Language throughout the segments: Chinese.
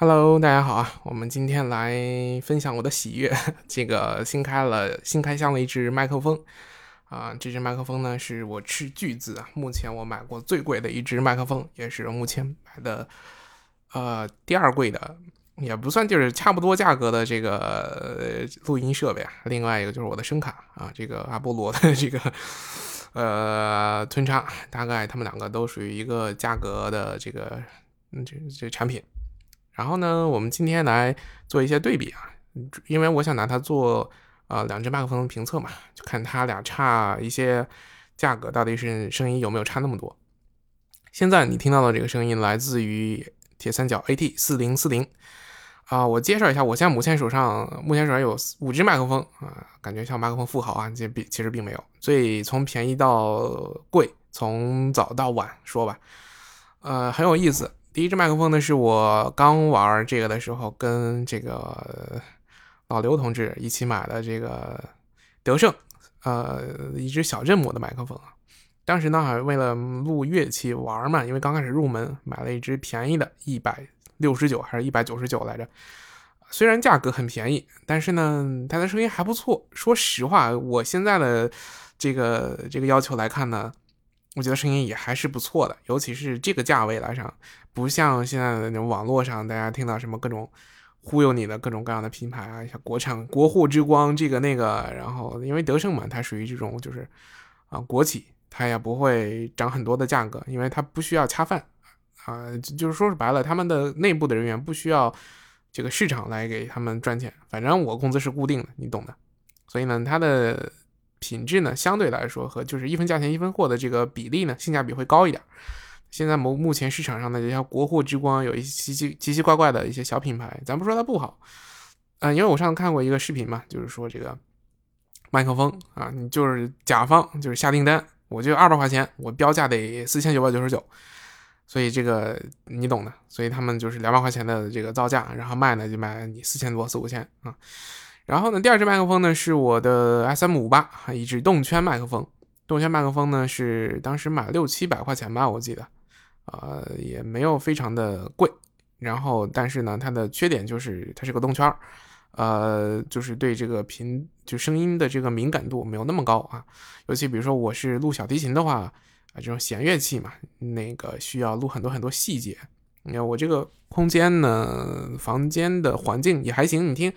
Hello，大家好啊！我们今天来分享我的喜悦。这个新开了新开箱了一支麦克风啊，这支麦克风呢是我斥巨资啊，目前我买过最贵的一支麦克风，也是目前买的呃第二贵的，也不算就是差不多价格的这个录音设备啊。另外一个就是我的声卡啊，这个阿波罗的 这个呃吞插，大概他们两个都属于一个价格的这个嗯这这产品。然后呢，我们今天来做一些对比啊，因为我想拿它做呃两只麦克风的评测嘛，就看它俩差一些价格，到底是声音有没有差那么多。现在你听到的这个声音来自于铁三角 AT 四零四零啊，我介绍一下，我现在目前手上目前手上有五只麦克风啊，感觉像麦克风富豪啊，这并其实并没有，所以从便宜到贵，从早到晚说吧，呃，很有意思。第一支麦克风呢，是我刚玩这个的时候，跟这个老刘同志一起买的这个德胜，呃，一支小振膜的麦克风。当时呢，还为了录乐器玩嘛，因为刚开始入门，买了一支便宜的，一百六十九还是一百九十九来着。虽然价格很便宜，但是呢，它的声音还不错。说实话，我现在的这个这个要求来看呢。我觉得声音也还是不错的，尤其是这个价位来上，不像现在的那种网络上大家听到什么各种忽悠你的各种各样的品牌啊，像国产国货之光这个那个，然后因为德胜嘛，它属于这种就是啊国企，它也不会涨很多的价格，因为它不需要恰饭啊，就是说白了，他们的内部的人员不需要这个市场来给他们赚钱，反正我工资是固定的，你懂的，所以呢，它的。品质呢，相对来说和就是一分价钱一分货的这个比例呢，性价比会高一点。现在目目前市场上的这些国货之光，有一些奇奇奇奇怪怪的一些小品牌，咱不说它不好，嗯，因为我上次看过一个视频嘛，就是说这个麦克风啊，你就是甲方就是下订单，我就二百块钱，我标价得四千九百九十九，所以这个你懂的，所以他们就是两百块钱的这个造价，然后卖呢就卖你四千多四五千啊。然后呢，第二支麦克风呢是我的 S M 五八，一支动圈麦克风。动圈麦克风呢是当时买六七百块钱吧，我记得，呃，也没有非常的贵。然后，但是呢，它的缺点就是它是个动圈，呃，就是对这个频就声音的这个敏感度没有那么高啊。尤其比如说我是录小提琴的话，啊，这种弦乐器嘛，那个需要录很多很多细节。你看我这个空间呢，房间的环境也还行，你听。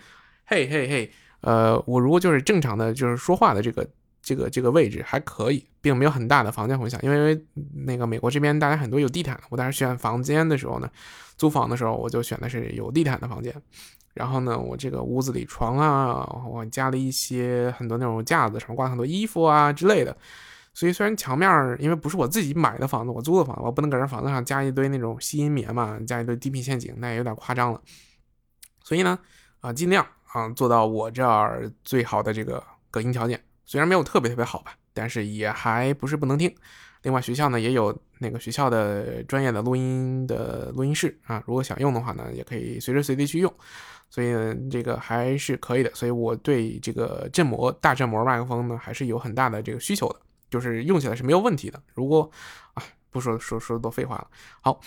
嘿嘿嘿，呃，我如果就是正常的就是说话的这个这个这个位置还可以，并没有很大的房间混响，因为那个美国这边大家很多有地毯，我当时选房间的时候呢，租房的时候我就选的是有地毯的房间，然后呢，我这个屋子里床啊，我加了一些很多那种架子，上面挂很多衣服啊之类的，所以虽然墙面因为不是我自己买的房子，我租的房子，我不能搁这房子上加一堆那种吸音棉嘛，加一堆低频陷阱，那也有点夸张了，所以呢，啊，尽量。啊，做到我这儿最好的这个隔音条件，虽然没有特别特别好吧，但是也还不是不能听。另外，学校呢也有那个学校的专业的录音的录音室啊，如果想用的话呢，也可以随时随地去用。所以这个还是可以的。所以我对这个振膜大振膜麦克风呢，还是有很大的这个需求的，就是用起来是没有问题的。如果啊，不说说说多废话了，好。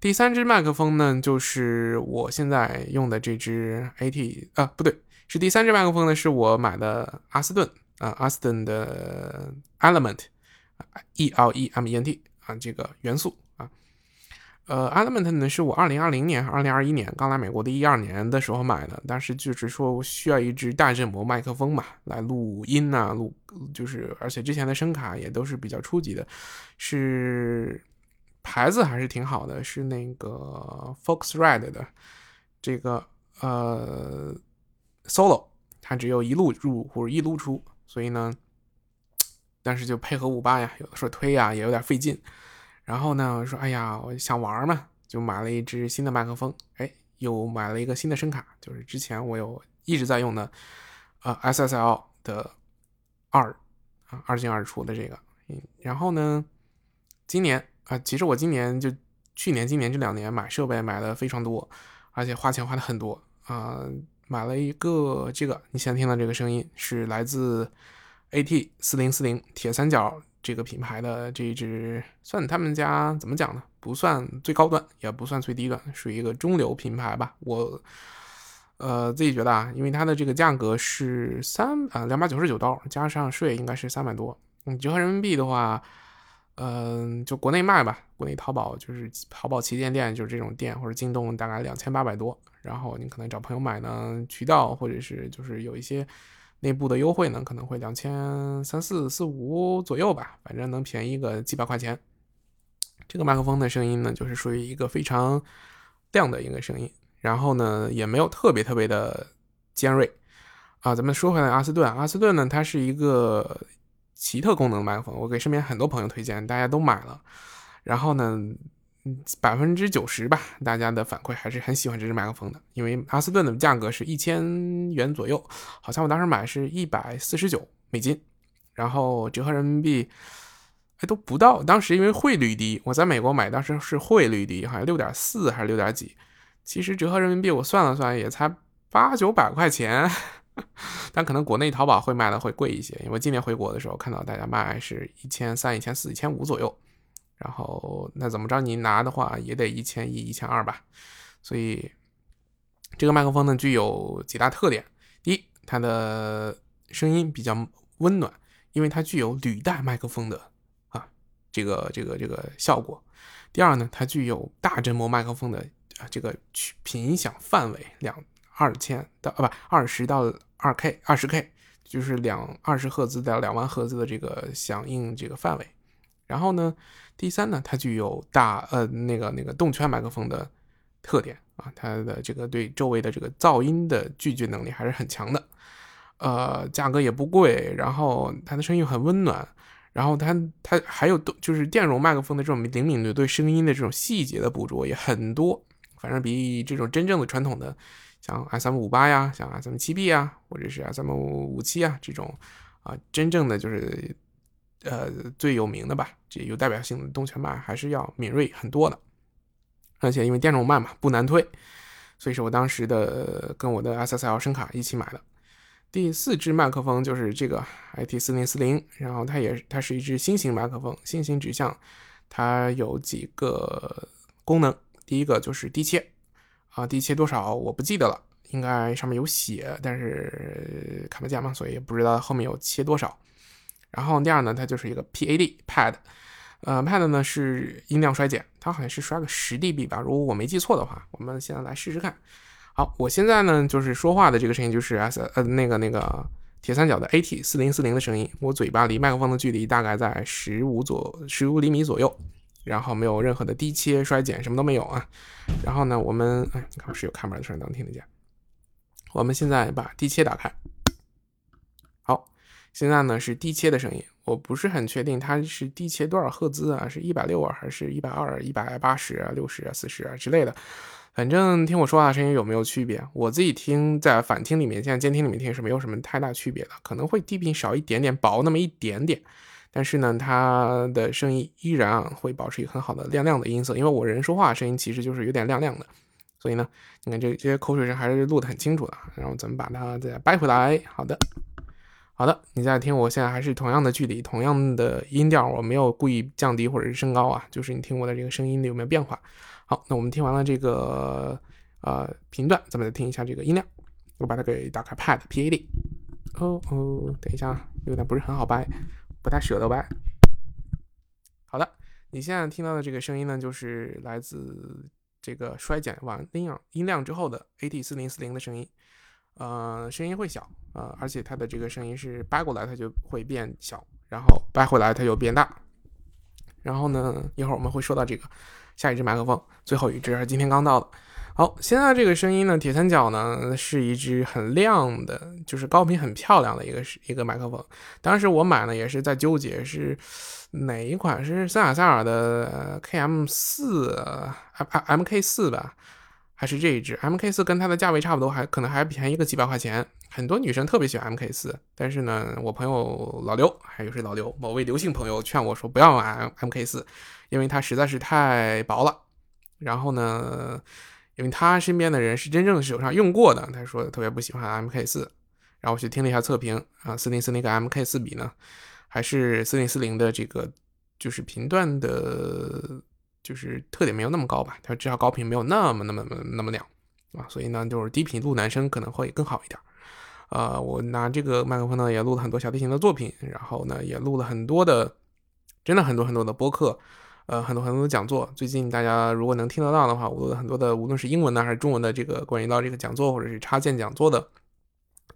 第三支麦克风呢，就是我现在用的这支 AT 啊，不对，是第三支麦克风呢，是我买的阿斯顿啊，阿斯顿的 Element，E L E M E N T 啊，这个元素啊，呃，Element 呢是我二零二零年、二零二一年刚来美国的一二年的时候买的，当时就是说我需要一支大振膜麦克风嘛，来录音呐，录就是而且之前的声卡也都是比较初级的，是。牌子还是挺好的，是那个 Fox Red 的这个呃 Solo，它只有一路入或者一路出，所以呢，但是就配合五八呀，有的时候推呀也有点费劲。然后呢，说哎呀，我想玩嘛，就买了一支新的麦克风，哎，又买了一个新的声卡，就是之前我有一直在用的呃 SSL 的二啊二进二出的这个，嗯，然后呢，今年。啊，其实我今年就去年、今年这两年买设备买的非常多，而且花钱花的很多啊。买了一个这个，你现在听到这个声音是来自 AT 四零四零铁三角这个品牌的这一支，算他们家怎么讲呢？不算最高端，也不算最低端，属于一个中流品牌吧。我呃自己觉得啊，因为它的这个价格是三啊两百九十九刀，加上税应该是三百多，嗯，折合人民币的话。嗯，就国内卖吧，国内淘宝就是淘宝旗舰店，就是这种店或者京东，大概两千八百多。然后你可能找朋友买呢，渠道或者是就是有一些内部的优惠呢，可能会两千三四四五左右吧，反正能便宜个几百块钱。这个麦克风的声音呢，就是属于一个非常亮的一个声音，然后呢也没有特别特别的尖锐啊。咱们说回来，阿斯顿，阿斯顿呢，它是一个。奇特功能麦克风，我给身边很多朋友推荐，大家都买了。然后呢，百分之九十吧，大家的反馈还是很喜欢这支麦克风的。因为阿斯顿的价格是一千元左右，好像我当时买是一百四十九美金，然后折合人民币，哎都不到。当时因为汇率低，我在美国买当时是汇率低，好像六点四还是六点几。其实折合人民币我算了算，也才八九百块钱。但可能国内淘宝会卖的会贵一些，因为今年回国的时候看到大家卖是一千三、一千四、一千五左右，然后那怎么着你拿的话也得一千一、一千二吧。所以这个麦克风呢具有几大特点：第一，它的声音比较温暖，因为它具有履带麦克风的啊这个这个这个效果；第二呢，它具有大振膜麦克风的啊这个频响范围两二千到啊不二十到。二 K 二十 K 就是两二十赫兹到两万赫兹的这个响应这个范围，然后呢，第三呢，它具有大呃那个那个动圈麦克风的特点啊，它的这个对周围的这个噪音的拒绝能力还是很强的，呃，价格也不贵，然后它的声音很温暖，然后它它还有动就是电容麦克风的这种灵敏度，对声音的这种细节的捕捉也很多，反正比这种真正的传统的。像 S M 五八呀，像 S M 七 B 啊，或者是 S M 五七啊，这种啊，真正的就是呃最有名的吧，这有代表性的动圈麦还是要敏锐很多的。而且因为电容麦嘛，不难推，所以说我当时的跟我的 S S L 声卡一起买的。第四支麦克风就是这个 I T 四零四零，然后它也它是一支新型麦克风，新型指向，它有几个功能，第一个就是低切。啊，低切多少我不记得了，应该上面有写，但是看不见嘛，所以不知道后面有切多少。然后第二呢，它就是一个 PAD pad，呃，pad 呢是音量衰减，它好像是衰个十 dB 吧，如果我没记错的话。我们现在来试试看。好，我现在呢就是说话的这个声音就是 S 呃那个那个铁三角的 AT 四零四零的声音，我嘴巴离麦克风的距离大概在十五左十五厘米左右。然后没有任何的低切衰减，什么都没有啊。然后呢，我们哎，你看我是有开门的声音能听得见。我们现在把低切打开。好，现在呢是低切的声音，我不是很确定它是低切多少赫兹啊，是一百六啊，还是一百二、一百八十、六十啊、四十啊之类的。反正听我说话声音有没有区别？我自己听在反听里面，现在监听里面听是没有什么太大区别的，可能会低频少一点点，薄那么一点点。但是呢，它的声音依然会保持一个很好的亮亮的音色，因为我人说话声音其实就是有点亮亮的，所以呢，你看这这些口水声还是录得很清楚的。然后咱们把它再掰回来，好的，好的，你再听，我现在还是同样的距离，同样的音调，我没有故意降低或者是升高啊，就是你听我的这个声音有没有变化？好，那我们听完了这个呃频段，咱们再听一下这个音量，我把它给打开 Pad PAD，哦哦，等一下，有点不是很好掰。不太舍得掰。好的，你现在听到的这个声音呢，就是来自这个衰减完音量音量之后的 AT 四零四零的声音。呃，声音会小，呃，而且它的这个声音是掰过来它就会变小，然后掰回来它又变大。然后呢，一会儿我们会说到这个下一支麦克风，最后一支是今天刚到的。好，现在这个声音呢，铁三角呢是一支很亮的，就是高频很漂亮的一个是一个麦克风。当时我买呢也是在纠结是哪一款，是森海塞尔的 KM 四 M MK 四吧，还是这一支 MK 四？跟它的价位差不多，还可能还便宜个几百块钱。很多女生特别喜欢 MK 四，但是呢，我朋友老刘，还有是老刘，某位刘姓朋友劝我说不要买 MK 四，因为它实在是太薄了。然后呢？因为他身边的人是真正手上用过的，他说特别不喜欢 MK 四，然后我去听了一下测评啊，四零四零跟 MK 四比呢，还是四零四零的这个就是频段的，就是特点没有那么高吧，它至少高频没有那么那么那么亮啊，所以呢，就是低频录男生可能会更好一点。呃，我拿这个麦克风呢，也录了很多小提琴的作品，然后呢，也录了很多的，真的很多很多的播客，呃，很多很多的讲座。最近大家如果能听得到的话，我录的很多的，无论是英文的还是中文的这个关于到这个讲座或者是插件讲座的，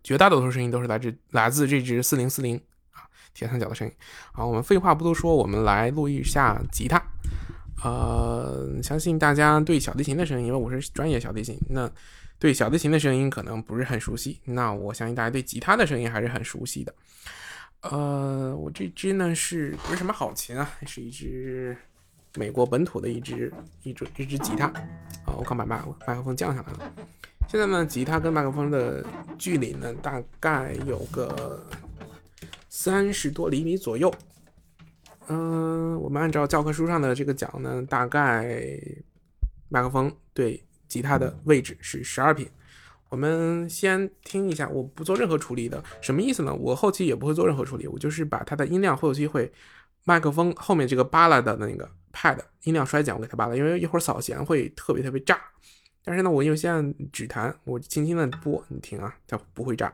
绝大多数声音都是来自来自这支四零四零啊铁三角的声音。好，我们废话不多说，我们来录一下吉他。呃，相信大家对小提琴的声音，因为我是专业小提琴，那。对小提琴的声音可能不是很熟悉，那我相信大家对吉他的声音还是很熟悉的。呃，我这支呢是不是什么好琴啊？是一支美国本土的一支一支一支吉他啊。我刚把麦麦克风降下来了。现在呢，吉他跟麦克风的距离呢大概有个三十多厘米左右。嗯，我们按照教科书上的这个讲呢，大概麦克风对。吉他的位置是十二品，我们先听一下，我不做任何处理的，什么意思呢？我后期也不会做任何处理，我就是把它的音量后期会麦克风后面这个扒拉的那个 pad 音量衰减，我给它拔了，因为一会儿扫弦会特别特别炸。但是呢，我因为现在只弹，我轻轻的拨，你听啊，它不会炸。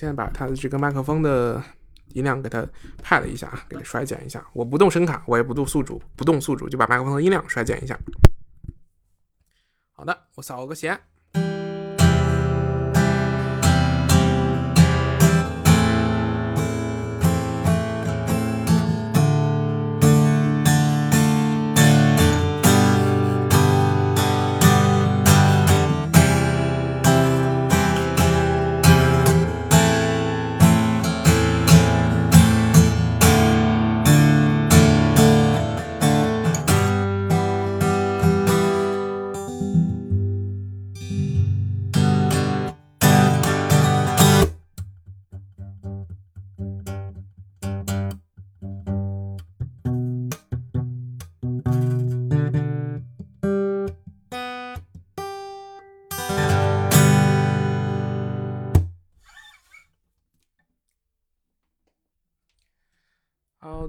现在把它的这个麦克风的音量给它派了一下啊，给它衰减一下。我不动声卡，我也不动宿主，不动宿主就把麦克风的音量衰减一下。好的，我扫个弦。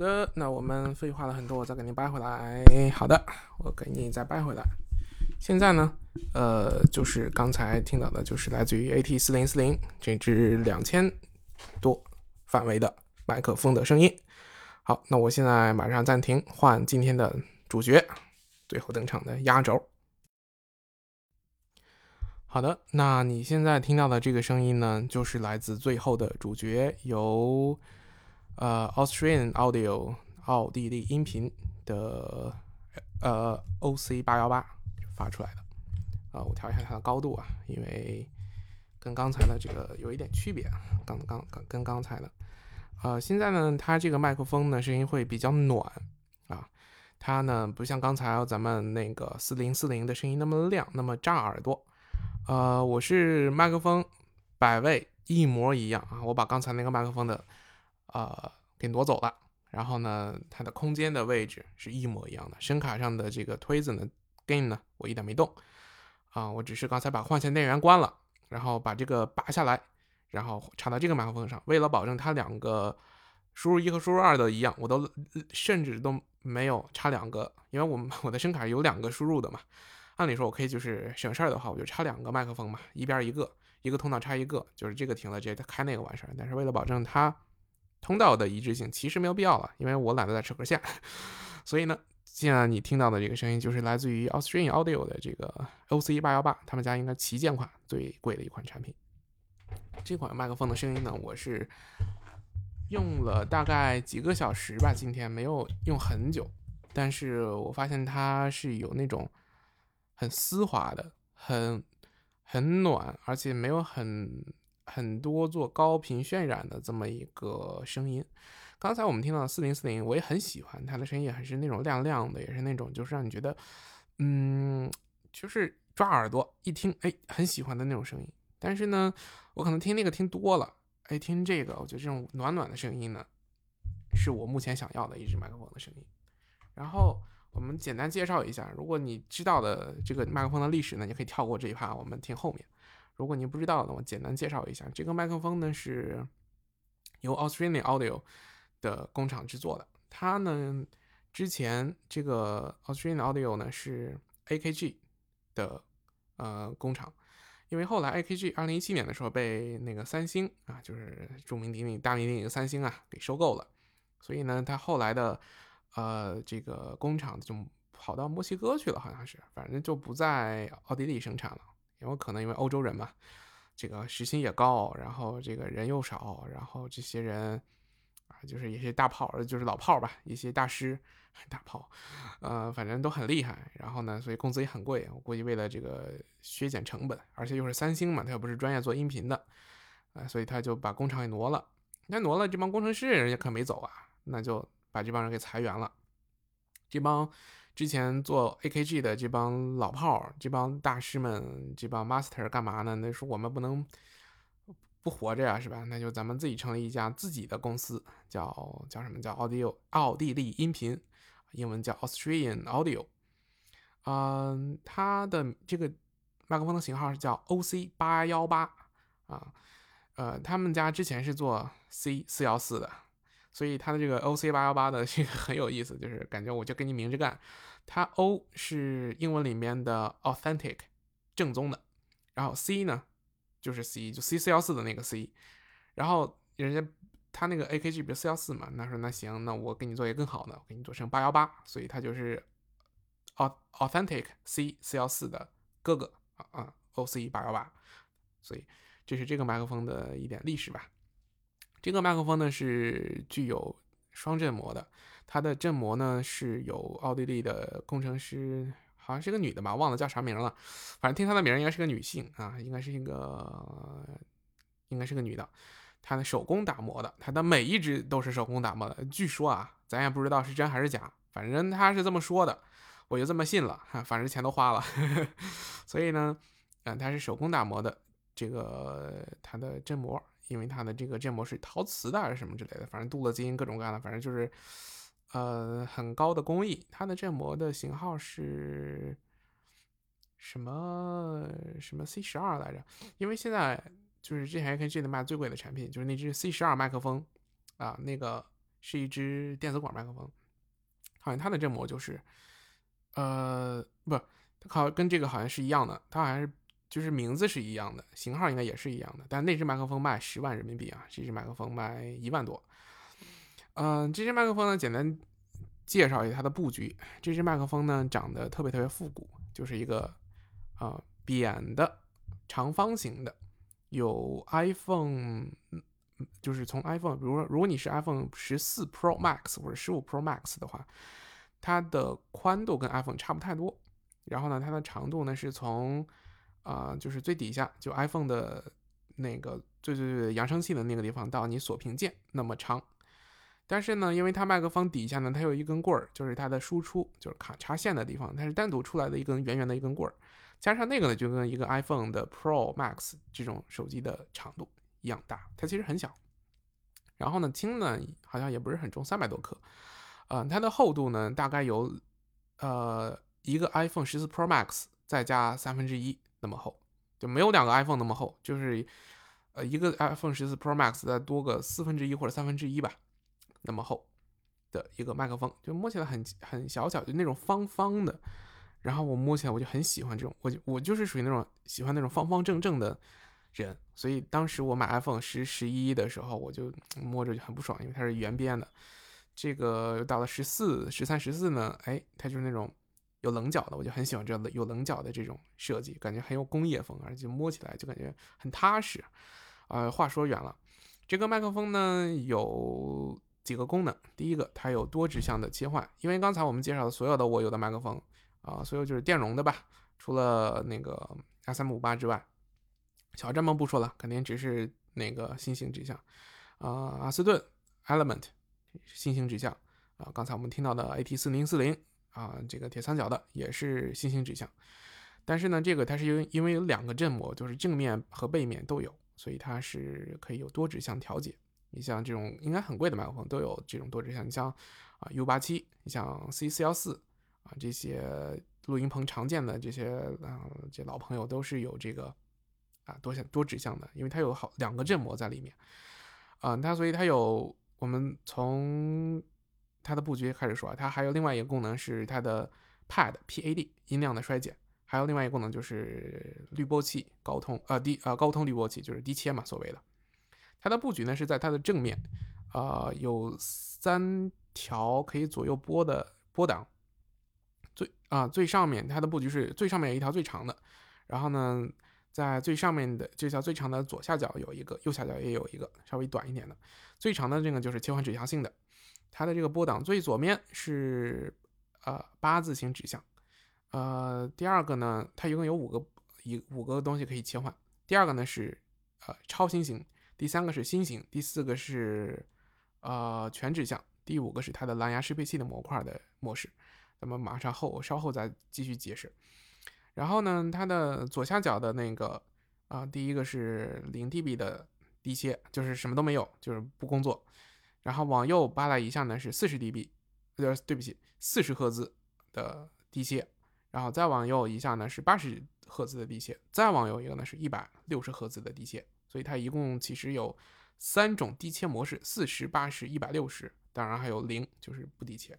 的，那我们废话了很多，我再给您掰回来。好的，我给你再掰回来。现在呢，呃，就是刚才听到的，就是来自于 AT 四零四零这支两千多范围的麦克风的声音。好，那我现在马上暂停，换今天的主角，最后登场的压轴。好的，那你现在听到的这个声音呢，就是来自最后的主角，由。呃，Australian Audio 奥地利音频的呃 OC 八幺八发出来的啊，我调一下它的高度啊，因为跟刚才的这个有一点区别，刚刚刚跟刚才的，呃，现在呢，它这个麦克风呢声音会比较暖啊，它呢不像刚才咱们那个四零四零的声音那么亮，那么炸耳朵，呃，我是麦克风百位一模一样啊，我把刚才那个麦克风的。呃，给挪走了。然后呢，它的空间的位置是一模一样的。声卡上的这个推子呢，gain 呢，我一点没动。啊，我只是刚才把换线电源关了，然后把这个拔下来，然后插到这个麦克风上。为了保证它两个输入一和输入二的一样，我都甚至都没有插两个，因为我们我的声卡有两个输入的嘛。按理说，我可以就是省事儿的话，我就插两个麦克风嘛，一边一个，一个通道插一个，就是这个停了直接开那个完事儿。但是为了保证它。通道的一致性其实没有必要了，因为我懒得再扯根线，所以呢，现在你听到的这个声音就是来自于 Australian Audio 的这个 OC 八幺八，他们家应该旗舰款最贵的一款产品。这款麦克风的声音呢，我是用了大概几个小时吧，今天没有用很久，但是我发现它是有那种很丝滑的、很很暖，而且没有很很多做高频渲染的这么一个声音。刚才我们听到四零四零，我也很喜欢它的声音，也是那种亮亮的，也是那种就是让你觉得，嗯，就是抓耳朵一听，哎，很喜欢的那种声音。但是呢，我可能听那个听多了，哎，听这个，我觉得这种暖暖的声音呢，是我目前想要的一支麦克风的声音。然后我们简单介绍一下，如果你知道的这个麦克风的历史呢，你可以跳过这一趴，我们听后面。如果您不知道的，我简单介绍一下，这个麦克风呢是由 Australian Audio。的工厂制作的，它呢，之前这个 Australian Audio 呢是 AKG 的呃工厂，因为后来 AKG 二零一七年的时候被那个三星啊，就是著名鼎鼎大名鼎鼎的三星啊给收购了，所以呢，它后来的呃这个工厂就跑到墨西哥去了，好像是，反正就不在奥地利生产了，因为可能因为欧洲人嘛，这个时薪也高，然后这个人又少，然后这些人啊。就是一些大炮，就是老炮吧，一些大师，大炮，呃，反正都很厉害。然后呢，所以工资也很贵。我估计为了这个削减成本，而且又是三星嘛，他又不是专业做音频的，啊，所以他就把工厂给挪了。那挪了，这帮工程师人家可没走啊，那就把这帮人给裁员了。这帮之前做 AKG 的这帮老炮儿，这帮大师们，这帮 master 干嘛呢？那说我们不能。不活着呀，是吧？那就咱们自己成立一家自己的公司，叫叫什么叫 Audio 奥地利音频，英文叫 Australian Audio。嗯，它的这个麦克风的型号是叫 OC 八幺八啊。呃，他们家之前是做 C 四幺四的，所以它的这个 OC 八幺八的这 个很有意思，就是感觉我就跟你明着干。它 O 是英文里面的 authentic 正宗的，然后 C 呢？就是 C，就 C 四幺四的那个 C，然后人家他那个 AKG 不是四幺四嘛，那说那行，那我给你做一个更好的，我给你做成八幺八，所以它就是 Authentic C 四幺四的哥哥啊啊，OC 八幺八，所以这是这个麦克风的一点历史吧。这个麦克风呢是具有双振膜的，它的振膜呢是有奥地利的工程师。好像是个女的吧，忘了叫啥名了。反正听她的名应该是个女性啊，应该是一个，应该是个女的。她的手工打磨的，她的每一只都是手工打磨的。据说啊，咱也不知道是真还是假，反正她是这么说的，我就这么信了。哈，反正钱都花了，所以呢，嗯，它是手工打磨的。这个它的振膜，因为它的这个振膜是陶瓷的还是什么之类的，反正镀了金，各种各样的，反正就是。呃，很高的工艺，它的振膜的型号是什么什么 C 十二来着？因为现在就是之前 AKG 的卖最贵的产品，就是那只 C 十二麦克风啊，那个是一支电子管麦克风，好像它的振膜就是呃，不，它好像跟这个好像是一样的，它好像是就是名字是一样的，型号应该也是一样的，但那只麦克风卖十万人民币啊，这只麦克风卖一万多。嗯，这支麦克风呢，简单介绍一下它的布局。这支麦克风呢，长得特别特别复古，就是一个啊扁的长方形的，有 iPhone，就是从 iPhone，比如说如果你是 iPhone 十四 Pro Max 或者十五 Pro Max 的话，它的宽度跟 iPhone 差不太多。然后呢，它的长度呢是从啊就是最底下就 iPhone 的那个最最最扬声器的那个地方到你锁屏键那么长。但是呢，因为它麦克风底下呢，它有一根棍儿，就是它的输出，就是卡插线的地方，它是单独出来的一根圆圆的一根棍儿，加上那个呢，就跟一个 iPhone 的 Pro Max 这种手机的长度一样大，它其实很小。然后呢，轻呢好像也不是很重，三百多克。嗯，它的厚度呢大概有呃一个 iPhone 十四 Pro Max 再加三分之一那么厚，就没有两个 iPhone 那么厚，就是呃一个 iPhone 十四 Pro Max 再多个四分之一或者三分之一吧。那么厚的一个麦克风，就摸起来很很小巧，就那种方方的。然后我摸起来我就很喜欢这种，我就我就是属于那种喜欢那种方方正正的人。所以当时我买 iPhone 十十一的时候，我就摸着就很不爽，因为它是圆边的。这个到了十四、十三、十四呢，哎，它就是那种有棱角的，我就很喜欢这样的有棱角的这种设计，感觉很有工业风，而且摸起来就感觉很踏实。呃，话说远了，这个麦克风呢有。几个功能，第一个，它有多指向的切换，因为刚才我们介绍的所有的我有的麦克风啊，所有就是电容的吧，除了那个 SM 五八之外，小阵模不说了，肯定只是那个新型指向。啊，阿斯顿 Element 新型指向啊，刚才我们听到的 AT 四零四零啊，这个铁三角的也是新型指向。但是呢，这个它是因为因为有两个振膜，就是正面和背面都有，所以它是可以有多指向调节。你像这种应该很贵的麦克风都有这种多指向，你像啊 U 八七，你像 C 四幺四啊这些录音棚常见的这些啊这老朋友都是有这个啊多向多指向的，因为它有好两个振膜在里面啊，它所以它有我们从它的布局开始说啊，它还有另外一个功能是它的 Pad PAD 音量的衰减，还有另外一个功能就是滤波器高通呃低呃高通滤波器就是低切嘛所谓的。它的布局呢是在它的正面，啊，有三条可以左右拨的波档，最啊最上面它的布局是最上面有一条最长的，然后呢，在最上面的这条最长的左下角有一个，右下角也有一个稍微短一点的，最长的这个就是切换指向性的，它的这个波档最左面是呃八字形指向，呃第二个呢它一共有五个一五个东西可以切换，第二个呢是呃超新型。第三个是心形，第四个是呃全指向，第五个是它的蓝牙适配器的模块的模式。咱们马上后稍后再继续解释。然后呢，它的左下角的那个啊，第一个是零 dB 的低切，就是什么都没有，就是不工作。然后往右扒拉一下呢是四十 dB，呃对不起，四十赫兹的低切。然后再往右一下呢是八十赫兹的低切，再往右一个呢是一百六十赫兹的低切。所以它一共其实有三种低切模式：四十八十、一百六十，当然还有零，就是不低切。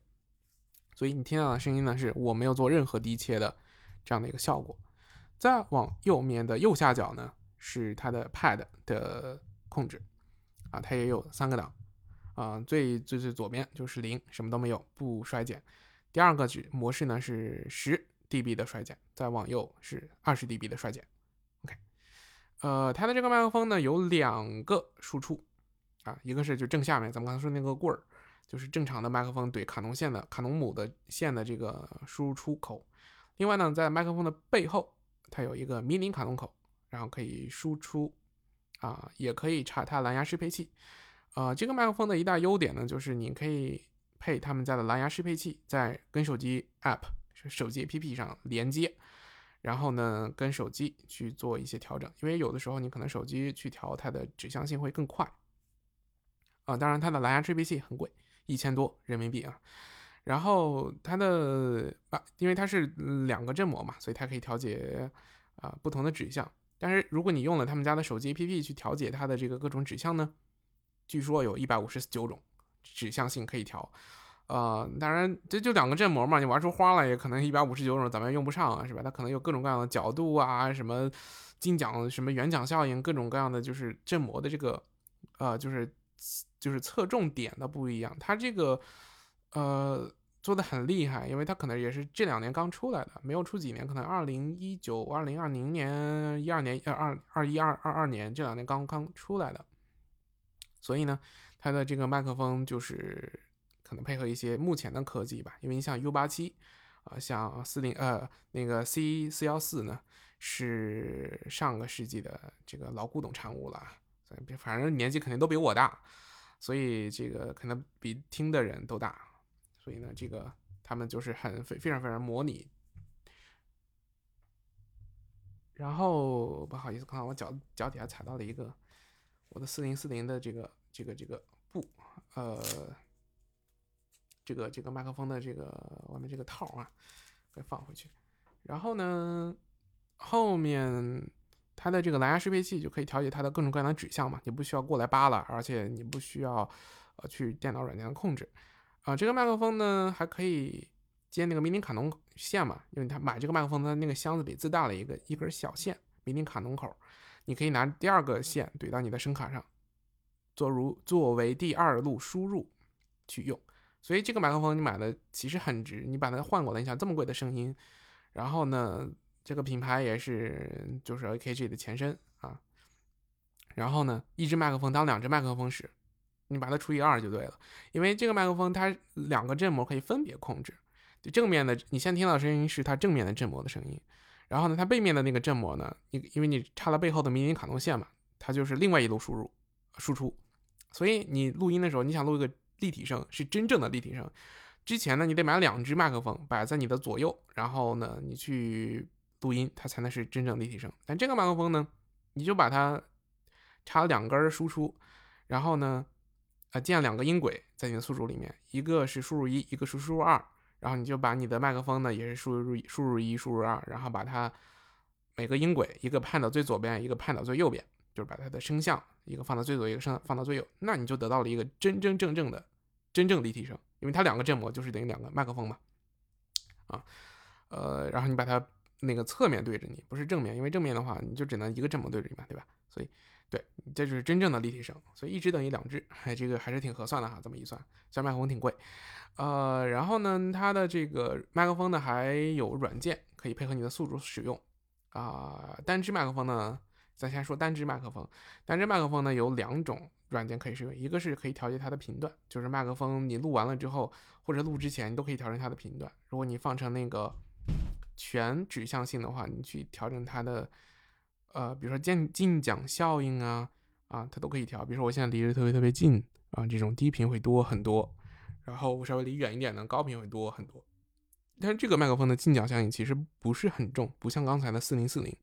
所以你听到的声音呢，是我没有做任何低切的这样的一个效果。再往右面的右下角呢，是它的 Pad 的控制啊，它也有三个档啊，最最最左边就是零，什么都没有，不衰减。第二个模式呢是十 dB 的衰减，再往右是二十 dB 的衰减。OK。呃，它的这个麦克风呢有两个输出啊，一个是就正下面咱们刚才说那个棍儿，就是正常的麦克风怼卡农线的卡农姆的线的这个输出口。另外呢，在麦克风的背后，它有一个迷你卡农口，然后可以输出啊，也可以插它蓝牙适配器。呃，这个麦克风的一大优点呢，就是你可以配他们家的蓝牙适配器，在跟手机 App 手机 APP 上连接。然后呢，跟手机去做一些调整，因为有的时候你可能手机去调它的指向性会更快啊。当然，它的蓝牙适配器很贵，一千多人民币啊。然后它的啊，因为它是两个振膜嘛，所以它可以调节啊不同的指向。但是如果你用了他们家的手机 APP 去调节它的这个各种指向呢，据说有一百五十九种指向性可以调。呃，当然这就两个振膜嘛，你玩出花来也可能一百五十九种咱们用不上啊，是吧？它可能有各种各样的角度啊，什么近角、什么远角效应，各种各样的就是振膜的这个呃，就是就是侧重点的不一样。它这个呃做的很厉害，因为它可能也是这两年刚出来的，没有出几年，可能二零一九、二零二零年、一二年、二二二一二二二年这两年刚刚出来的，所以呢，它的这个麦克风就是。可能配合一些目前的科技吧，因为你像 U 八七，啊，像四零呃那个 C 四幺四呢，是上个世纪的这个老古董产物了，所以反正年纪肯定都比我大，所以这个可能比听的人都大，所以呢，这个他们就是很非非常非常模拟。然后不好意思，刚才我脚脚底下踩到了一个我的四零四零的这个这个这个布，呃。这个这个麦克风的这个外面这个套啊，给放回去。然后呢，后面它的这个蓝牙适配器就可以调节它的各种各样的指向嘛，你不需要过来扒拉，而且你不需要呃去电脑软件的控制啊。这个麦克风呢还可以接那个迷你卡农线嘛，因为它买这个麦克风它那个箱子里自带了一个一根小线迷你卡农口，你可以拿第二个线怼到你的声卡上，作如作为第二路输入去用。所以这个麦克风你买的其实很值，你把它换过来，你想这么贵的声音，然后呢，这个品牌也是就是 AKG 的前身啊，然后呢，一支麦克风当两只麦克风使，你把它除以二就对了，因为这个麦克风它两个振膜可以分别控制，就正面的你先听到声音是它正面的振膜的声音，然后呢，它背面的那个振膜呢，你因为你插了背后的迷你卡通线嘛，它就是另外一路输入输出，所以你录音的时候，你想录一个立体声，是真正的立体声，之前呢，你得买两只麦克风摆在你的左右，然后呢，你去录音，它才能是真正立体声。但这个麦克风呢，你就把它插两根输出，然后呢，呃，建两个音轨在你的宿主里面，一个是输入一，一个是输入二。然后你就把你的麦克风呢，也是输入输入一输入二，然后把它每个音轨一个判到最左边，一个判到最右边，就是把它的声像一个放到最左，一个声放到最右，那你就得到了一个真真正正的真正立体声，因为它两个振膜就是等于两个麦克风嘛，啊，呃，然后你把它那个侧面对着你，不是正面，因为正面的话你就只能一个振膜对着你嘛，对吧？所以对，这就是真正的立体声，所以一支等于两支，哎，这个还是挺合算的哈，这么一算，小麦克风挺贵。呃，然后呢，它的这个麦克风呢还有软件可以配合你的宿主使用啊。单支麦克风呢，咱先说单支麦克风。单支麦克风呢有两种软件可以使用，一个是可以调节它的频段，就是麦克风你录完了之后或者录之前，你都可以调整它的频段。如果你放成那个全指向性的话，你去调整它的呃，比如说进进讲效应啊啊，它都可以调。比如说我现在离着特别特别近啊，这种低频会多很多。然后我稍微离远一点呢，高频会多很多。但是这个麦克风的近角效应其实不是很重，不像刚才的四零四零，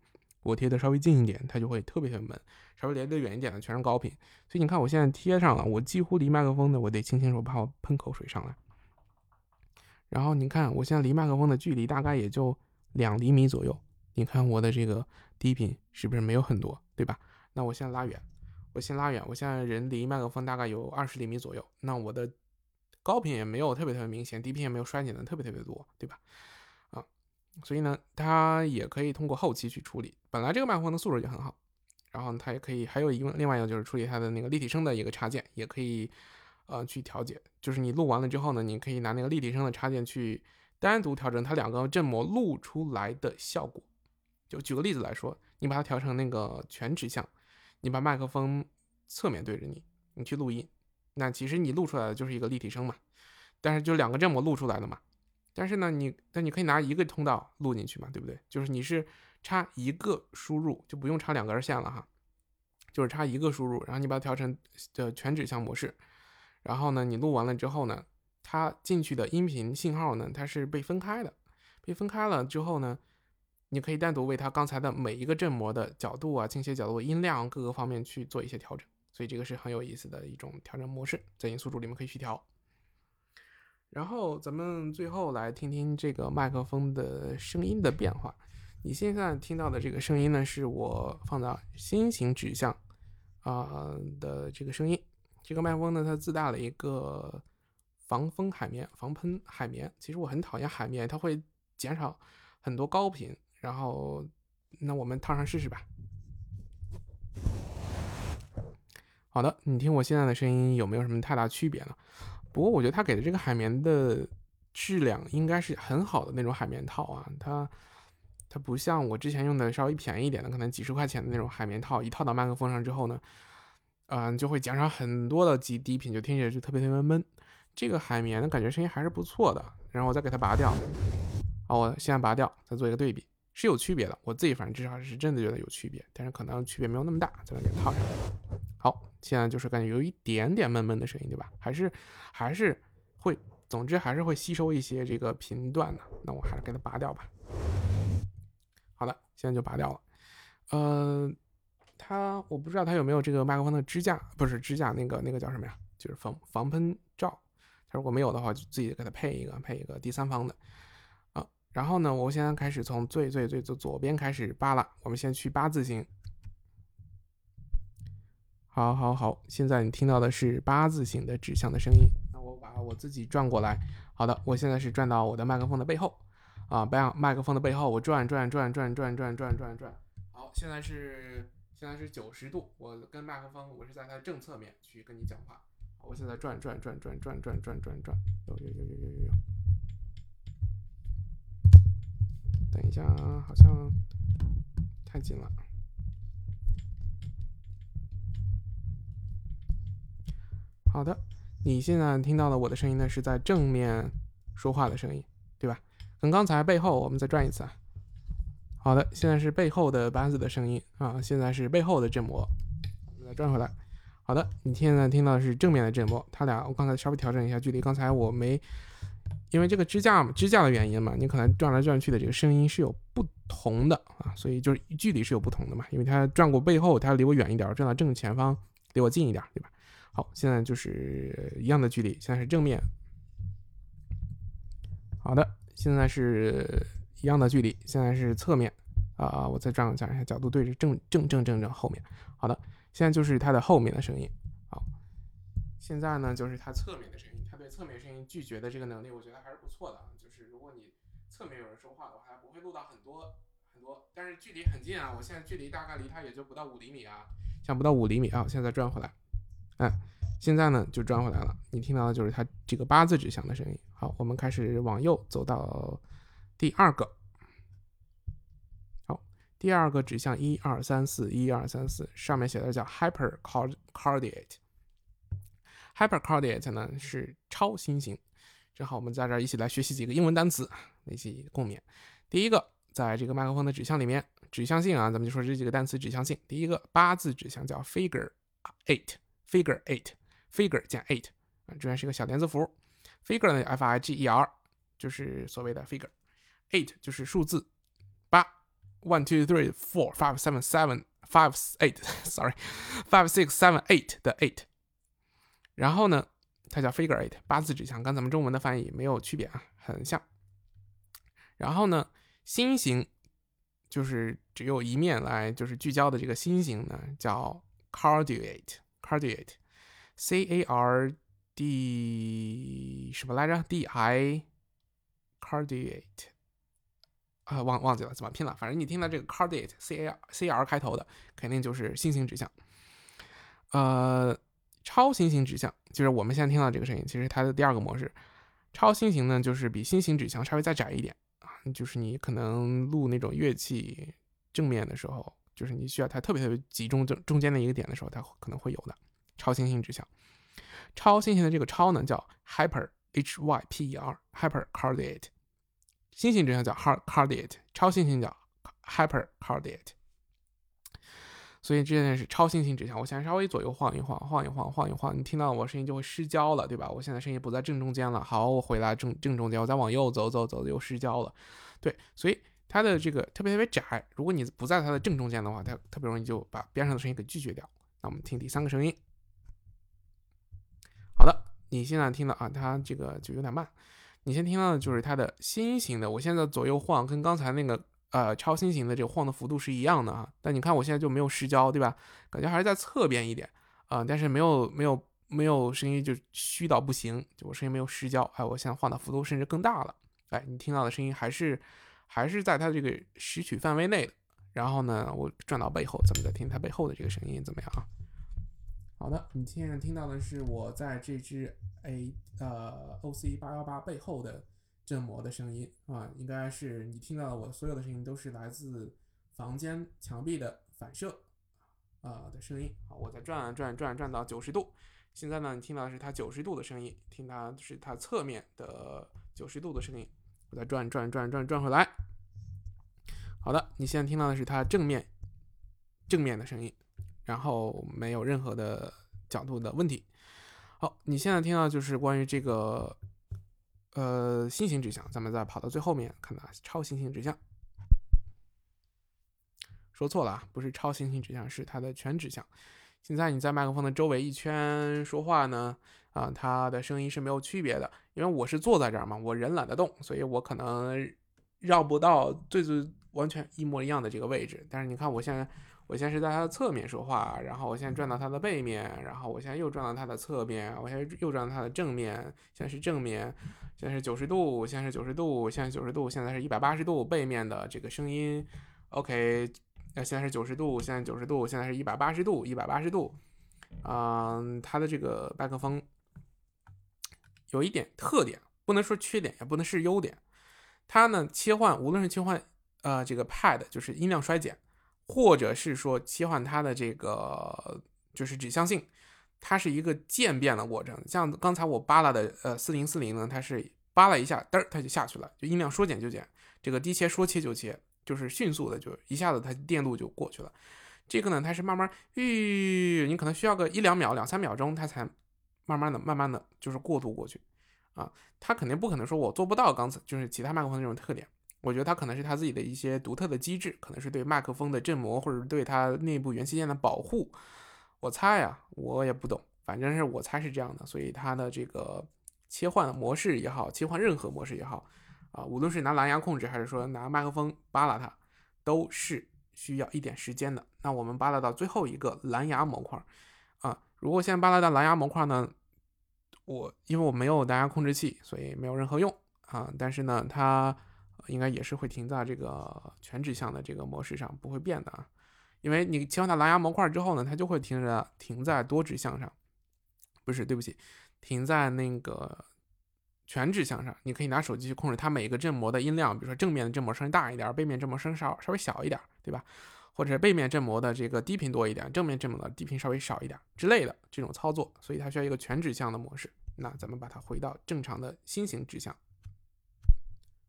我贴的稍微近一点，它就会特别特别闷。稍微离得远一点的全是高频，所以你看我现在贴上了，我几乎离麦克风的我得轻轻手，怕我喷口水上来。然后你看我现在离麦克风的距离大概也就两厘米左右，你看我的这个低频是不是没有很多，对吧？那我现在拉远，我先拉远，我现在人离麦克风大概有二十厘米左右，那我的。高频也没有特别特别明显，低频也没有衰减的特别特别多，对吧？啊，所以呢，它也可以通过后期去处理。本来这个麦克风的素质就很好，然后它也可以还有一个另外一个就是处理它的那个立体声的一个插件，也可以呃去调节。就是你录完了之后呢，你可以拿那个立体声的插件去单独调整它两个振膜录出来的效果。就举个例子来说，你把它调成那个全指向，你把麦克风侧面对着你，你去录音。那其实你录出来的就是一个立体声嘛，但是就两个振膜录出来的嘛。但是呢，你但你可以拿一个通道录进去嘛，对不对？就是你是插一个输入，就不用插两根线了哈，就是插一个输入，然后你把它调成的全指向模式，然后呢，你录完了之后呢，它进去的音频信号呢，它是被分开的，被分开了之后呢，你可以单独为它刚才的每一个振膜的角度啊、倾斜角度、音量各个方面去做一些调整。所以这个是很有意思的一种调整模式，在音速主里面可以去调。然后咱们最后来听听这个麦克风的声音的变化。你现在听到的这个声音呢，是我放到心形指向啊的这个声音。这个麦克风呢，它自带了一个防风海绵、防喷海绵。其实我很讨厌海绵，它会减少很多高频。然后，那我们套上试试吧。好的，你听我现在的声音有没有什么太大区别呢？不过我觉得他给的这个海绵的质量应该是很好的那种海绵套啊，它它不像我之前用的稍微便宜一点的，可能几十块钱的那种海绵套，一套到麦克风上之后呢，嗯，就会减少很多的极低频，就听起来就特别特别闷。这个海绵的感觉声音还是不错的，然后我再给它拔掉，好，我现在拔掉，再做一个对比，是有区别的，我自己反正至少是真的觉得有区别，但是可能区别没有那么大，再给它套上。好。现在就是感觉有一点点闷闷的声音，对吧？还是还是会，总之还是会吸收一些这个频段的。那我还是给它拔掉吧。好的，现在就拔掉了。呃，它我不知道它有没有这个麦克风的支架，不是支架，那个那个叫什么呀？就是防防喷罩。它如果没有的话，就自己给它配一个，配一个第三方的。然后呢，我现在开始从最最最最左边开始扒了。我们先去八字形。好，好，好，现在你听到的是八字形的指向的声音。那我把我自己转过来。好的，我现在是转到我的麦克风的背后，啊，麦麦克风的背后，我转转转转转转转转转。好，现在是现在是九十度，我跟麦克风，我是在它的正侧面去跟你讲话。我现在转转转转转转转转转，有有有有有有一下，好像太近了。好的，你现在听到的我的声音呢，是在正面说话的声音，对吧？跟刚才背后，我们再转一次。好的，现在是背后的八字的声音啊，现在是背后的振膜，我们再转回来。好的，你现在听到的是正面的振膜，它俩我刚才稍微调整一下距离，刚才我没因为这个支架嘛支架的原因嘛，你可能转来转去的这个声音是有不同的啊，所以就是距离是有不同的嘛，因为它转过背后，它离我远一点，转到正前方离我近一点，对吧？好，现在就是一样的距离，现在是正面。好的，现在是。一样的距离，现在是侧面啊，我再转讲一下角度，对着正正正正正后面。好的，现在就是它的后面的声音。好，现在呢就是它侧面的声音，侧面声音拒绝的这个能力，我觉得还是不错的。就是如果你侧面有人说话的话，它不会录到很多很多，但是距离很近啊，我现在距离大概离它也就不到五厘米啊，像不到五厘米啊。现在转回来，哎，现在呢就转回来了，你听到的就是它这个八字指向的声音。好，我们开始往右走到。第二个，好，第二个指向一二三四，一二三四，上面写的叫 hypercardiate。Hypercardiate 呢是超新星。正好我们在这儿一起来学习几个英文单词，一起共勉。第一个，在这个麦克风的指向里面，指向性啊，咱们就说这几个单词指向性。第一个八字指向叫 figure eight，figure eight，figure 减 eight 啊，这边是一个小连字符。figure 呢，f i g e r，就是所谓的 figure。Eight 就是数字八，one two three four five seven seven five eight，sorry，five six seven eight 的 eight，然后呢，它叫 figure eight，八字指向，跟咱们中文的翻译没有区别啊，很像。然后呢，心形就是只有一面来就是聚焦的这个心形呢，叫 cardiate，cardiate，c a r d 什么来着？d i cardiate。啊，忘忘记了怎么拼了，反正你听到这个 cardiate，c a c r 开头的，肯定就是心形指向。呃，超新星指向就是我们现在听到这个声音，其实它的第二个模式。超新星呢，就是比新星指向稍微再窄一点啊，就是你可能录那种乐器正面的时候，就是你需要它特别特别集中中中间的一个点的时候，它可能会有的超新星指向。超新星的这个超呢，叫 hyper h y p e r hyper cardiate。新星指向叫 hard cardiate，超新星叫 hypercardiate，所以这件是超新星指向。我现在稍微左右晃一晃，晃一晃，晃一晃，你听到我声音就会失焦了，对吧？我现在声音不在正中间了。好，我回来正正中间，我再往右走走走，又失焦了。对，所以它的这个特别特别窄。如果你不在它的正中间的话，它特别容易就把边上的声音给拒绝掉。那我们听第三个声音。好的，你现在听到啊，它这个就有点慢。你先听到的就是它的心形的，我现在左右晃，跟刚才那个呃超新型的这个晃的幅度是一样的啊。但你看我现在就没有失焦，对吧？感觉还是在侧边一点啊，但是没有没有没有声音就虚到不行，就我声音没有失焦。哎，我现在晃的幅度甚至更大了。哎，你听到的声音还是还是在它这个拾取范围内的。然后呢，我转到背后，咱们再听它背后的这个声音怎么样啊？好的，你现在听到的是我在这支 A 呃 OC 八幺八背后的振膜的声音啊，应该是你听到的我所有的声音都是来自房间墙壁的反射啊的声音。好，我再转转转转到九十度，现在呢，你听到的是它九十度的声音，听它是它侧面的九十度的声音。我再转转转转转回来。好的，你现在听到的是它正面正面的声音。然后没有任何的角度的问题。好，你现在听到就是关于这个呃心形指向，咱们再跑到最后面看到超新星指向。说错了啊，不是超新星指向，是它的全指向。现在你在麦克风的周围一圈说话呢，啊，它的声音是没有区别的，因为我是坐在这儿嘛，我人懒得动，所以我可能绕不到最最完全一模一样的这个位置。但是你看我现在。我现在是在它的侧面说话，然后我现在转到它的背面，然后我现在又转到它的侧面，我现在又转到它的正面，现在是正面，现在是九十度，现在是九十度，现在九十度，现在是一百八十度，背面的这个声音，OK，那现在是九十度，现在九十度，现在是一百八十度，一百八十度，嗯，它的这个麦克风有一点特点，不能说缺点，也不能是优点，它呢切换，无论是切换呃这个 pad，就是音量衰减。或者是说切换它的这个就是指向性，它是一个渐变的过程。像刚才我扒拉的呃四零四零呢，它是扒拉一下，嘚儿它就下去了，就音量说减就减。这个低切说切就切，就是迅速的，就一下子它电路就过去了。这个呢，它是慢慢，吁，你可能需要个一两秒、两三秒钟，它才慢慢的、慢慢的就是过渡过去啊。它肯定不可能说我做不到刚才就是其他麦克风那种特点。我觉得它可能是它自己的一些独特的机制，可能是对麦克风的振膜或者对它内部元器件的保护。我猜呀，我也不懂，反正是我猜是这样的。所以它的这个切换模式也好，切换任何模式也好，啊，无论是拿蓝牙控制还是说拿麦克风扒拉它，都是需要一点时间的。那我们扒拉到最后一个蓝牙模块，啊，如果现在扒拉到蓝牙模块呢，我因为我没有蓝牙控制器，所以没有任何用啊。但是呢，它。应该也是会停在这个全指向的这个模式上，不会变的啊。因为你切换到蓝牙模块之后呢，它就会停着停在多指向上，不是，对不起，停在那个全指向上。你可以拿手机去控制它每一个振膜的音量，比如说正面的振膜声音大一点，背面振膜声稍稍微小一点，对吧？或者背面振膜的这个低频多一点，正面振膜的低频稍微少一点之类的这种操作。所以它需要一个全指向的模式。那咱们把它回到正常的心形指向。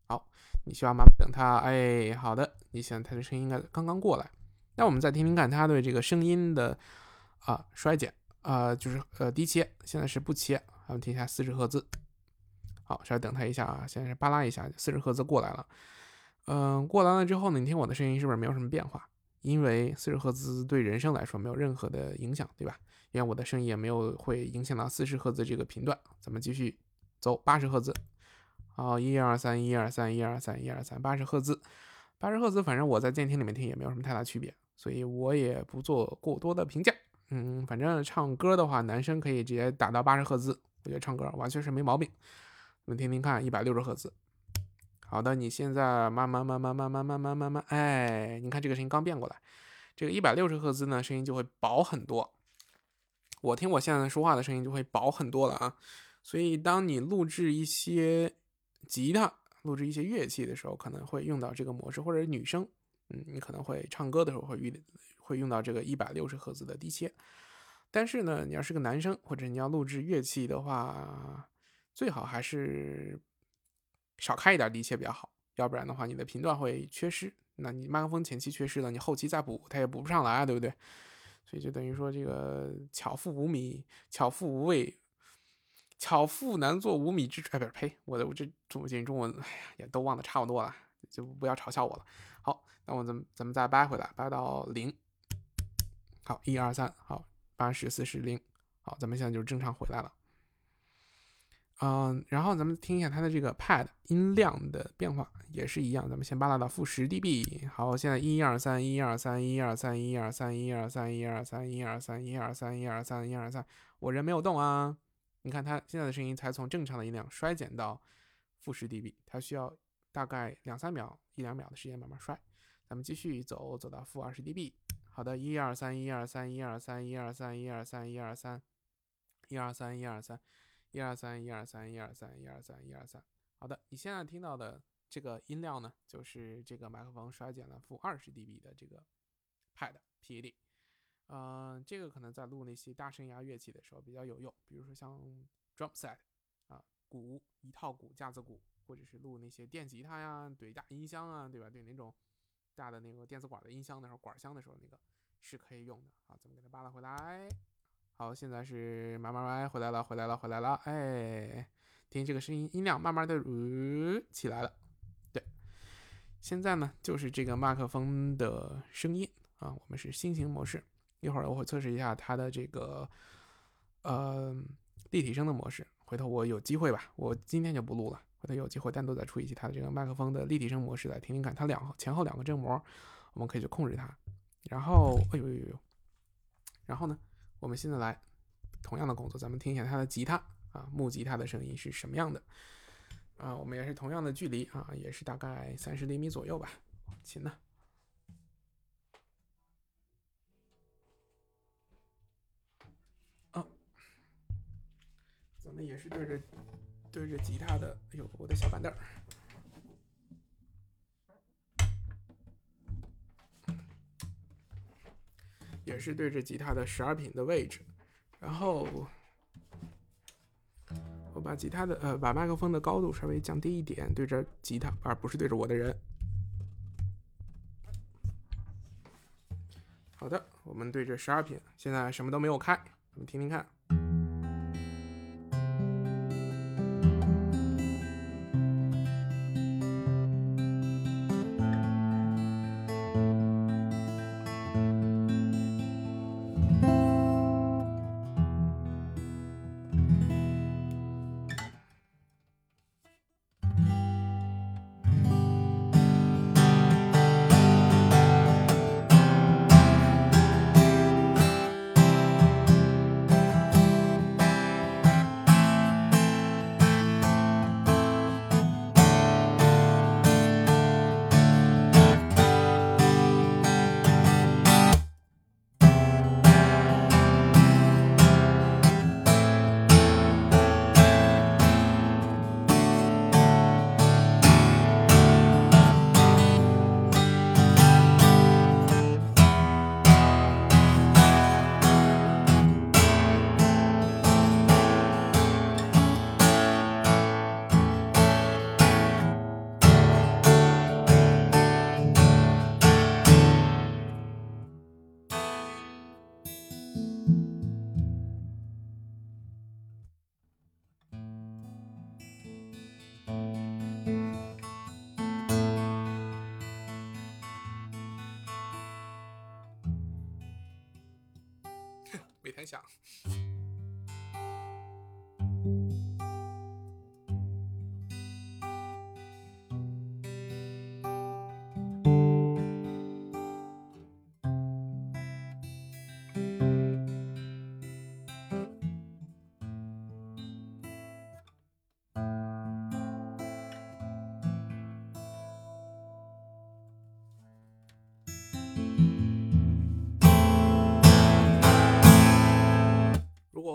好。你需要慢慢等它，哎，好的，你想它的声音应该刚刚过来，那我们再听听看它对这个声音的啊衰减啊，就是呃低切，现在是不切，我们听一下四十赫兹，好，稍微等它一下啊，现在是巴拉一下，四十赫兹过来了，嗯，过来了之后呢，你听我的声音是不是没有什么变化？因为四十赫兹对人声来说没有任何的影响，对吧？因为我的声音也没有会影响到四十赫兹这个频段，咱们继续走八十赫兹。好，一二三，一二三，一二三，一二三，八十赫兹，八十赫兹，反正我在监听里面听也没有什么太大区别，所以我也不做过多的评价。嗯，反正唱歌的话，男生可以直接打到八十赫兹，我觉得唱歌完全是没毛病。我们听听看，一百六十赫兹。好的，你现在慢慢慢慢慢慢慢慢慢慢，哎，你看这个声音刚变过来，这个一百六十赫兹呢，声音就会薄很多。我听我现在说话的声音就会薄很多了啊。所以当你录制一些吉他录制一些乐器的时候，可能会用到这个模式，或者女生，嗯，你可能会唱歌的时候会遇会用到这个一百六十赫兹的低切。但是呢，你要是个男生，或者你要录制乐器的话，最好还是少开一点低切比较好，要不然的话你的频段会缺失。那你麦克风前期缺失了，你后期再补它也补不上来，对不对？所以就等于说这个巧妇无米，巧妇无味。巧妇难做无米之炊，不是，呸，我的我这中文中文，哎呀，也都忘得差不多了，就不要嘲笑我了。好，那我咱们咱们再掰回来，掰到零。好，一二三，好，八十四十零，好，咱们现在就正常回来了。嗯，然后咱们听一下它的这个 pad 音量的变化，也是一样，咱们先扒拉到负十 dB。好，现在一二三，一二三，一二三，一二三，一二三，一二三，一二三，一二三，一二三，一二三，我人没有动啊。你看它现在的声音才从正常的音量衰减到负十 dB，它需要大概两三秒、一两秒的时间慢慢衰。咱们继续走，走到负二十 dB。好的，一二三，一二三，一二三，一二三，一二三，一二三，一二三，一二三，一二三，一二三，一二三，一二三，一二三。好的，你现在听到的这个音量呢，就是这个麦克风衰减了负二十 dB 的这个 pad PAD。嗯，这个可能在录那些大声压乐器的时候比较有用，比如说像 drum set 啊，鼓一套鼓架子鼓，或者是录那些电吉他呀，怼大音箱啊，对吧？对那种大的那个电子管的音箱的时候，管箱的时候，那个是可以用的。好，咱们给它扒拉回来。好，现在是慢慢慢回来了，回来了，回来了。哎，听这个声音，音量慢慢的呃起来了。对，现在呢就是这个麦克风的声音啊，我们是心形模式。一会儿我会测试一下它的这个，呃，立体声的模式。回头我有机会吧，我今天就不录了。回头有机会单独再出一期它的这个麦克风的立体声模式来听听看。它两前后两个振膜，我们可以去控制它。然后，哎呦呦呦！然后呢，我们现在来同样的工作，咱们听一下它的吉他啊，木吉他的声音是什么样的？啊，我们也是同样的距离啊，也是大概三十厘米左右吧。琴呢？咱们也是对着对着吉他的，哎呦，我的小板凳儿，也是对着吉他的十二品的位置，然后我把吉他的呃，把麦克风的高度稍微降低一点，对着吉他，而不是对着我的人。好的，我们对着十二品，现在什么都没有开，我们听听看。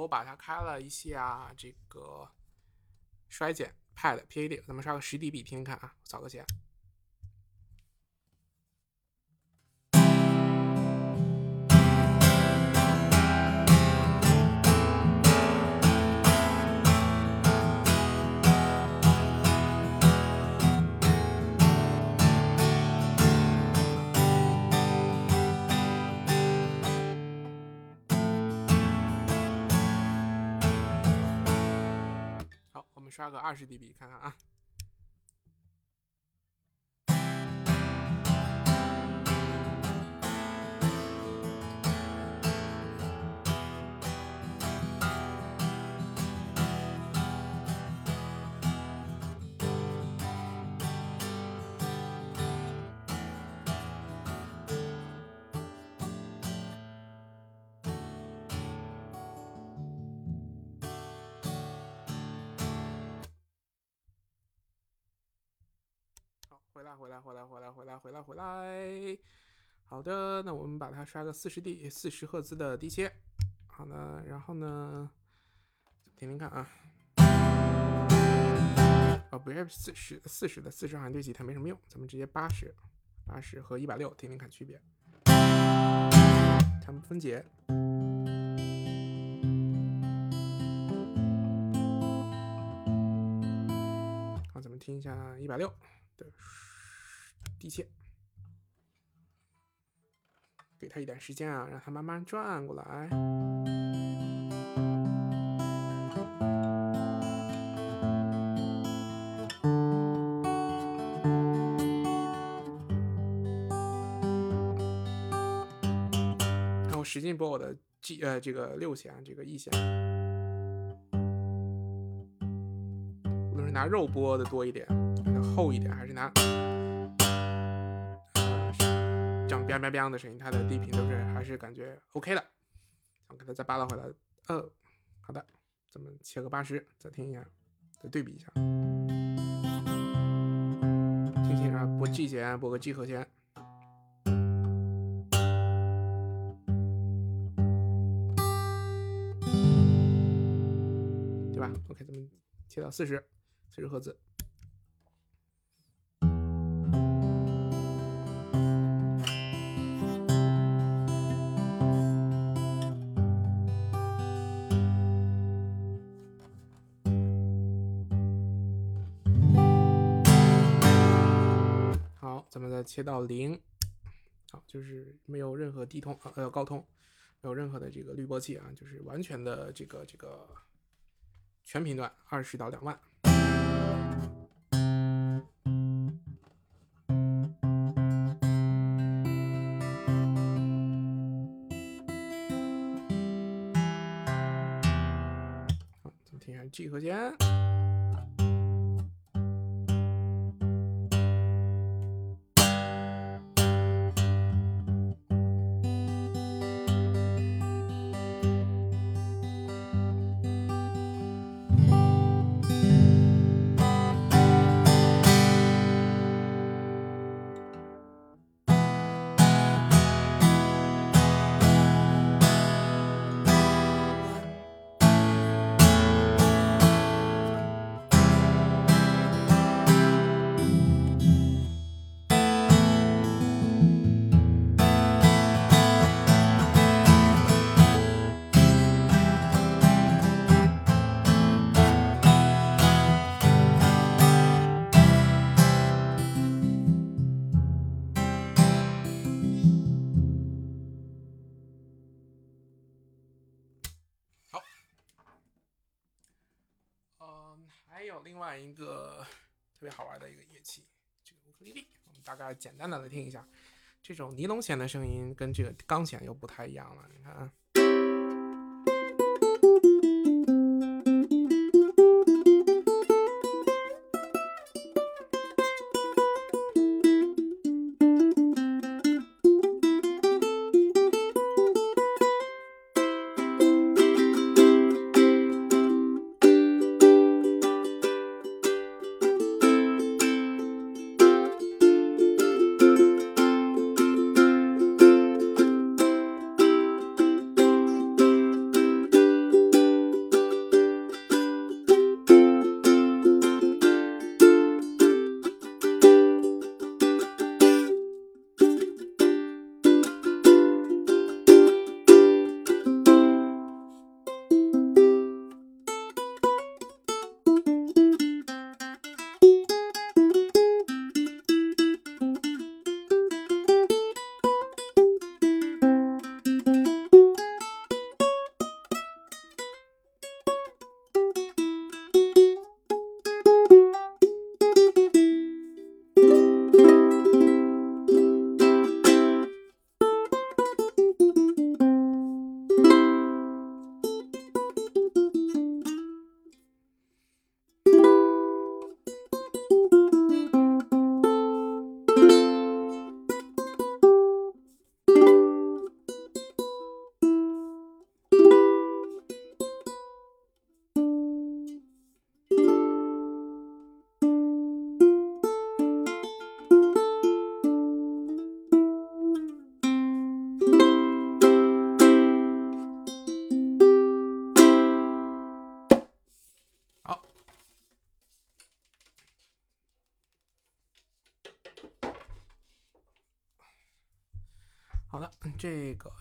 我把它开了一下这个衰减 Pad PAD，咱们刷个十 dB 听听看啊，扫个钱。我们刷个二十 dB 看看啊。回来，回来，回来，回来，回来，回来，回来。好的，那我们把它刷个四十 D 四十赫兹的低切。好的，然后呢，听听看啊。哦，不是四十，四十的四十好像对吉他没什么用，咱们直接八十，八十和一百六听听看区别。看分解。好，咱们听一下一百六的低切，给它一点时间啊，让它慢慢转过来。然后使劲拨我的 G 呃这个六弦，这个 E 弦。无论是拿肉拨的多一点，厚一点，还是拿这样 biang biang biang 的声音，它的低频都是还是感觉 OK 的。我给它再扒拉回来，呃，好的，咱们切个八十，再听一下，再对比一下，听清啊，拨 G 弦，拨个 G 和弦。对吧？OK，咱们切到四十，四十赫兹。切到零。好，就是没有任何低通呃高通，没有任何的这个滤波器啊，就是完全的这个这个全频段二十到两万。好，咱们听一下 G 和弦。另外一个 特别好玩的一个乐器，这个乌克丽丽。我们大概简单的来听一下，这种尼龙弦的声音跟这个钢弦又不太一样了。你看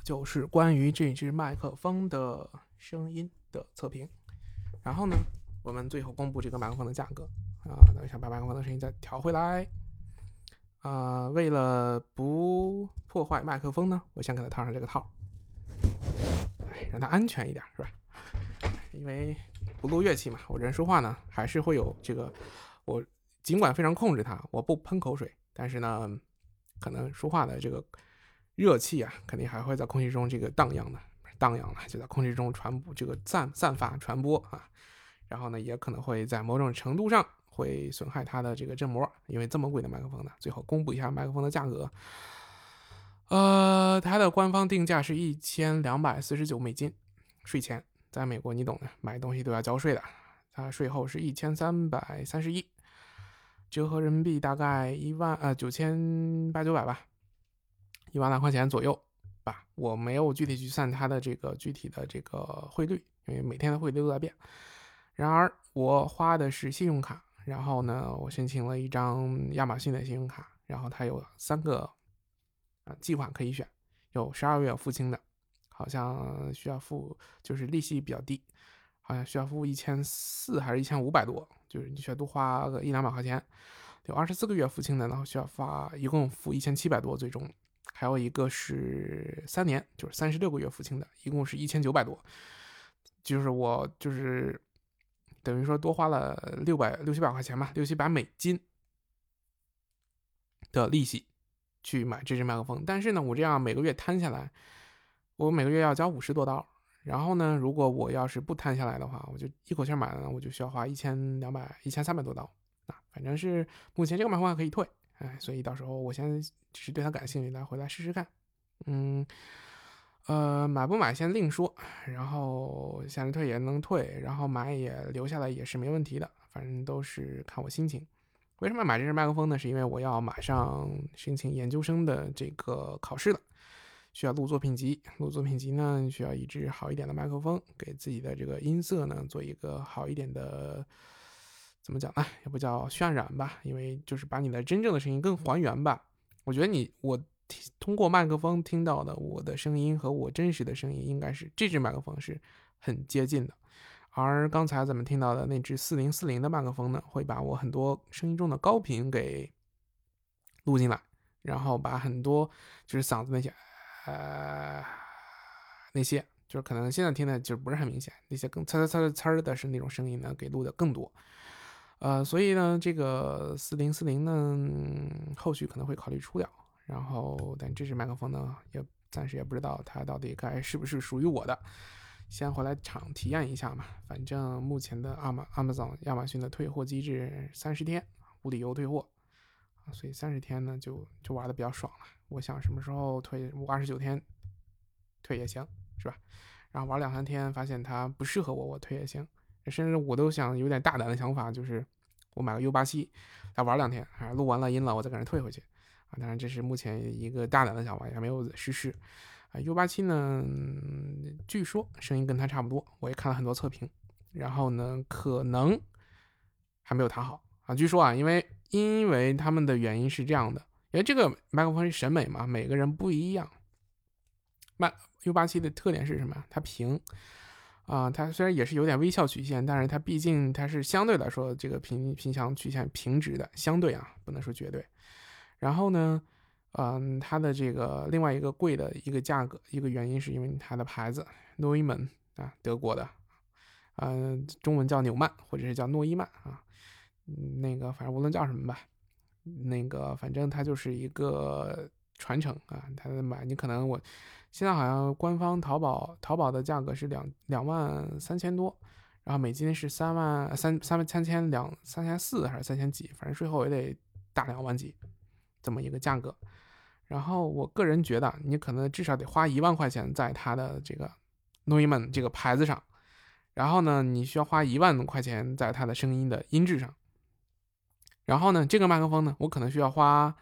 就是关于这支麦克风的声音的测评。然后呢，我们最后公布这个麦克风的价格啊。等一下，把麦克风的声音再调回来。啊，为了不破坏麦克风呢，我先给它套上这个套，哎，让它安全一点，是吧？因为不录乐器嘛，我人说话呢，还是会有这个。我尽管非常控制它，我不喷口水，但是呢，可能说话的这个。热气啊，肯定还会在空气中这个荡漾的，荡漾了，就在空气中传播，这个散散发传播啊，然后呢，也可能会在某种程度上会损害它的这个振膜，因为这么贵的麦克风呢，最后公布一下麦克风的价格，呃，它的官方定价是一千两百四十九美金，税前，在美国你懂的，买东西都要交税的，它税后是一千三百三十一，折合人民币大概一万呃九千八九百吧。一万来块钱左右吧，我没有具体去算它的这个具体的这个汇率，因为每天的汇率都在变。然而我花的是信用卡，然后呢，我申请了一张亚马逊的信用卡，然后它有三个啊计划可以选，有十二月付清的，好像需要付就是利息比较低，好像需要付一千四还是一千五百多，就是你需要多花个一两百块钱。有二十四个月付清的，然后需要发一共付一千七百多，最终。还有一个是三年，就是三十六个月付清的，一共是一千九百多，就是我就是等于说多花了六百六七百块钱吧，六七百美金的利息去买这支麦克风。但是呢，我这样每个月摊下来，我每个月要交五十多刀。然后呢，如果我要是不摊下来的话，我就一口气买了，我就需要花一千两百、一千三百多刀。啊，反正是目前这个麦克风还可以退，哎，所以到时候我先只是对它感兴趣，来回来试试看。嗯，呃，买不买先另说。然后现在退也能退，然后买也留下来也是没问题的，反正都是看我心情。为什么买这支麦克风呢？是因为我要马上申请研究生的这个考试了。需要录作品集，录作品集呢，需要一支好一点的麦克风，给自己的这个音色呢做一个好一点的，怎么讲呢？也不叫渲染吧，因为就是把你的真正的声音更还原吧。我觉得你我通过麦克风听到的我的声音和我真实的声音，应该是这支麦克风是很接近的。而刚才咱们听到的那只四零四零的麦克风呢，会把我很多声音中的高频给录进来，然后把很多就是嗓子那些。呃，那些就是可能现在听的就不是很明显，那些更呲呲呲呲的是那种声音呢，给录的更多。呃，所以呢，这个四零四零呢，后续可能会考虑出掉。然后，但这支麦克风呢，也暂时也不知道它到底该是不是属于我的，先回来厂体验一下嘛。反正目前的阿玛 Amazon 亚马逊的退货机制三十天无理由退货。所以三十天呢，就就玩的比较爽了。我想什么时候退，我二十九天退也行，是吧？然后玩两三天，发现它不适合我，我退也行。甚至我都想有点大胆的想法，就是我买个 U 八七来玩两天，啊，录完了音了，我再给人退回去。啊，当然这是目前一个大胆的想法，也没有实施。啊，U 八七呢，据说声音跟它差不多，我也看了很多测评，然后呢，可能还没有它好啊。据说啊，因为。因为他们的原因是这样的，因为这个麦克风是审美嘛，每个人不一样。麦 U 八七的特点是什么？它平啊，它虽然也是有点微笑曲线，但是它毕竟它是相对来说这个平平响曲线平直的，相对啊，不能说绝对。然后呢，嗯，它的这个另外一个贵的一个价格，一个原因是因为它的牌子诺伊曼啊，德国的，嗯，中文叫纽曼或者是叫诺伊曼啊。那个反正无论叫什么吧，那个反正它就是一个传承啊。它的买你可能我现在好像官方淘宝淘宝的价格是两两万三千多，然后美金是三万三三万三千两三千四还是三千几，反正税后也得大两万几这么一个价格。然后我个人觉得你可能至少得花一万块钱在它的这个诺伊曼这个牌子上，然后呢你需要花一万块钱在它的声音的音质上。然后呢，这个麦克风呢，我可能需要花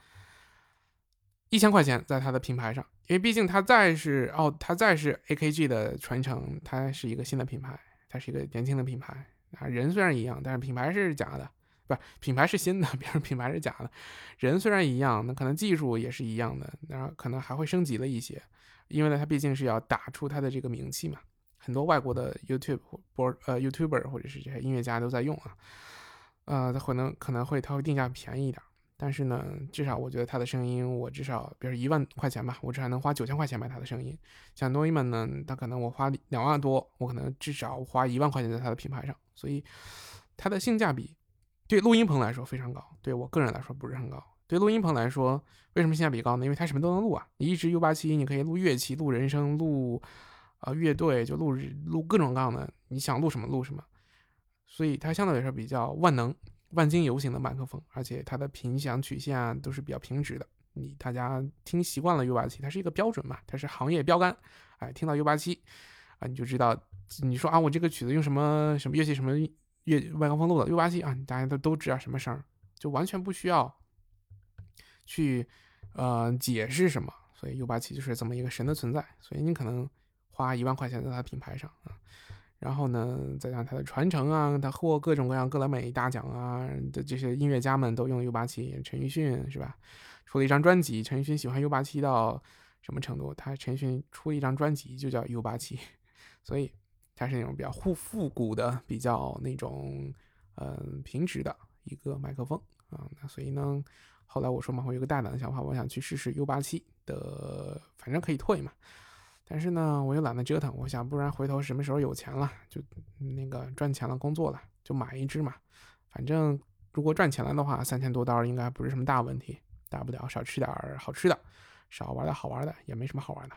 一千块钱在它的品牌上，因为毕竟它再是哦，它再是 AKG 的传承，它是一个新的品牌，它是一个年轻的品牌啊。人虽然一样，但是品牌是假的，不是品牌是新的，别人品牌是假的。人虽然一样，那可能技术也是一样的，然后可能还会升级了一些，因为呢，它毕竟是要打出它的这个名气嘛。很多外国的 YouTube 播呃 YouTuber 或者是这些音乐家都在用啊。呃，它可能可能会它会定价便宜一点，但是呢，至少我觉得它的声音，我至少比如一万块钱吧，我至少能花九千块钱买它的声音。像诺伊曼呢，它可能我花两万多，我可能至少花一万块钱在它的品牌上，所以它的性价比对录音棚来说非常高，对我个人来说不是很高。对录音棚来说，为什么性价比高呢？因为它什么都能录啊，你一支 U 八七，你可以录乐器、录人声、录啊乐队，就录录各种各样的，你想录什么录什么。所以它相对来说比较万能、万金油型的麦克风，而且它的频响曲线啊都是比较平直的。你大家听习惯了 U 八七，它是一个标准嘛，它是行业标杆。哎，听到 U 八七啊，你就知道，你说啊，我这个曲子用什么什么乐器、什么乐麦克风录的 U 八七啊，大家都都知道什么声，就完全不需要去呃解释什么。所以 U 八七就是这么一个神的存在。所以你可能花一万块钱在它品牌上啊。然后呢，再加上他的传承啊，他获各种各样格莱美大奖啊的这些音乐家们都用 U 八七，陈奕迅是吧？出了一张专辑，陈奕迅喜欢 U 八七到什么程度？他陈奕迅出了一张专辑就叫 U 八七，所以它是那种比较复复古的、比较那种嗯平直的一个麦克风啊。那所以呢，后来我说嘛，我有个大胆的想法，我想去试试 U 八七，的，反正可以退嘛。但是呢，我又懒得折腾，我想不然回头什么时候有钱了，就那个赚钱了，工作了，就买一只嘛。反正如果赚钱了的话，三千多刀应该不是什么大问题，大不了少吃点好吃的，少玩点好玩的，也没什么好玩的。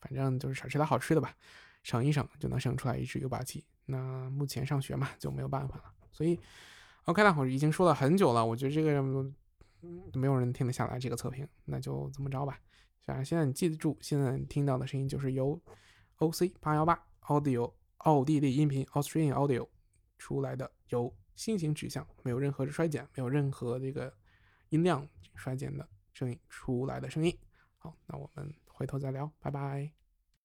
反正就是少吃点好吃的吧，省一省就能省出来一只 U 八七。那目前上学嘛，就没有办法了。所以，OK 了，我已经说了很久了，我觉得这个没有人听得下来这个测评，那就这么着吧。反正现在你记得住，现在你听到的声音就是由 OC 八幺八 Audio 奥地利音频 Australian Audio 出来的，由新型指向，没有任何的衰减，没有任何这个音量衰减的声音出来的声音。好，那我们回头再聊，拜拜。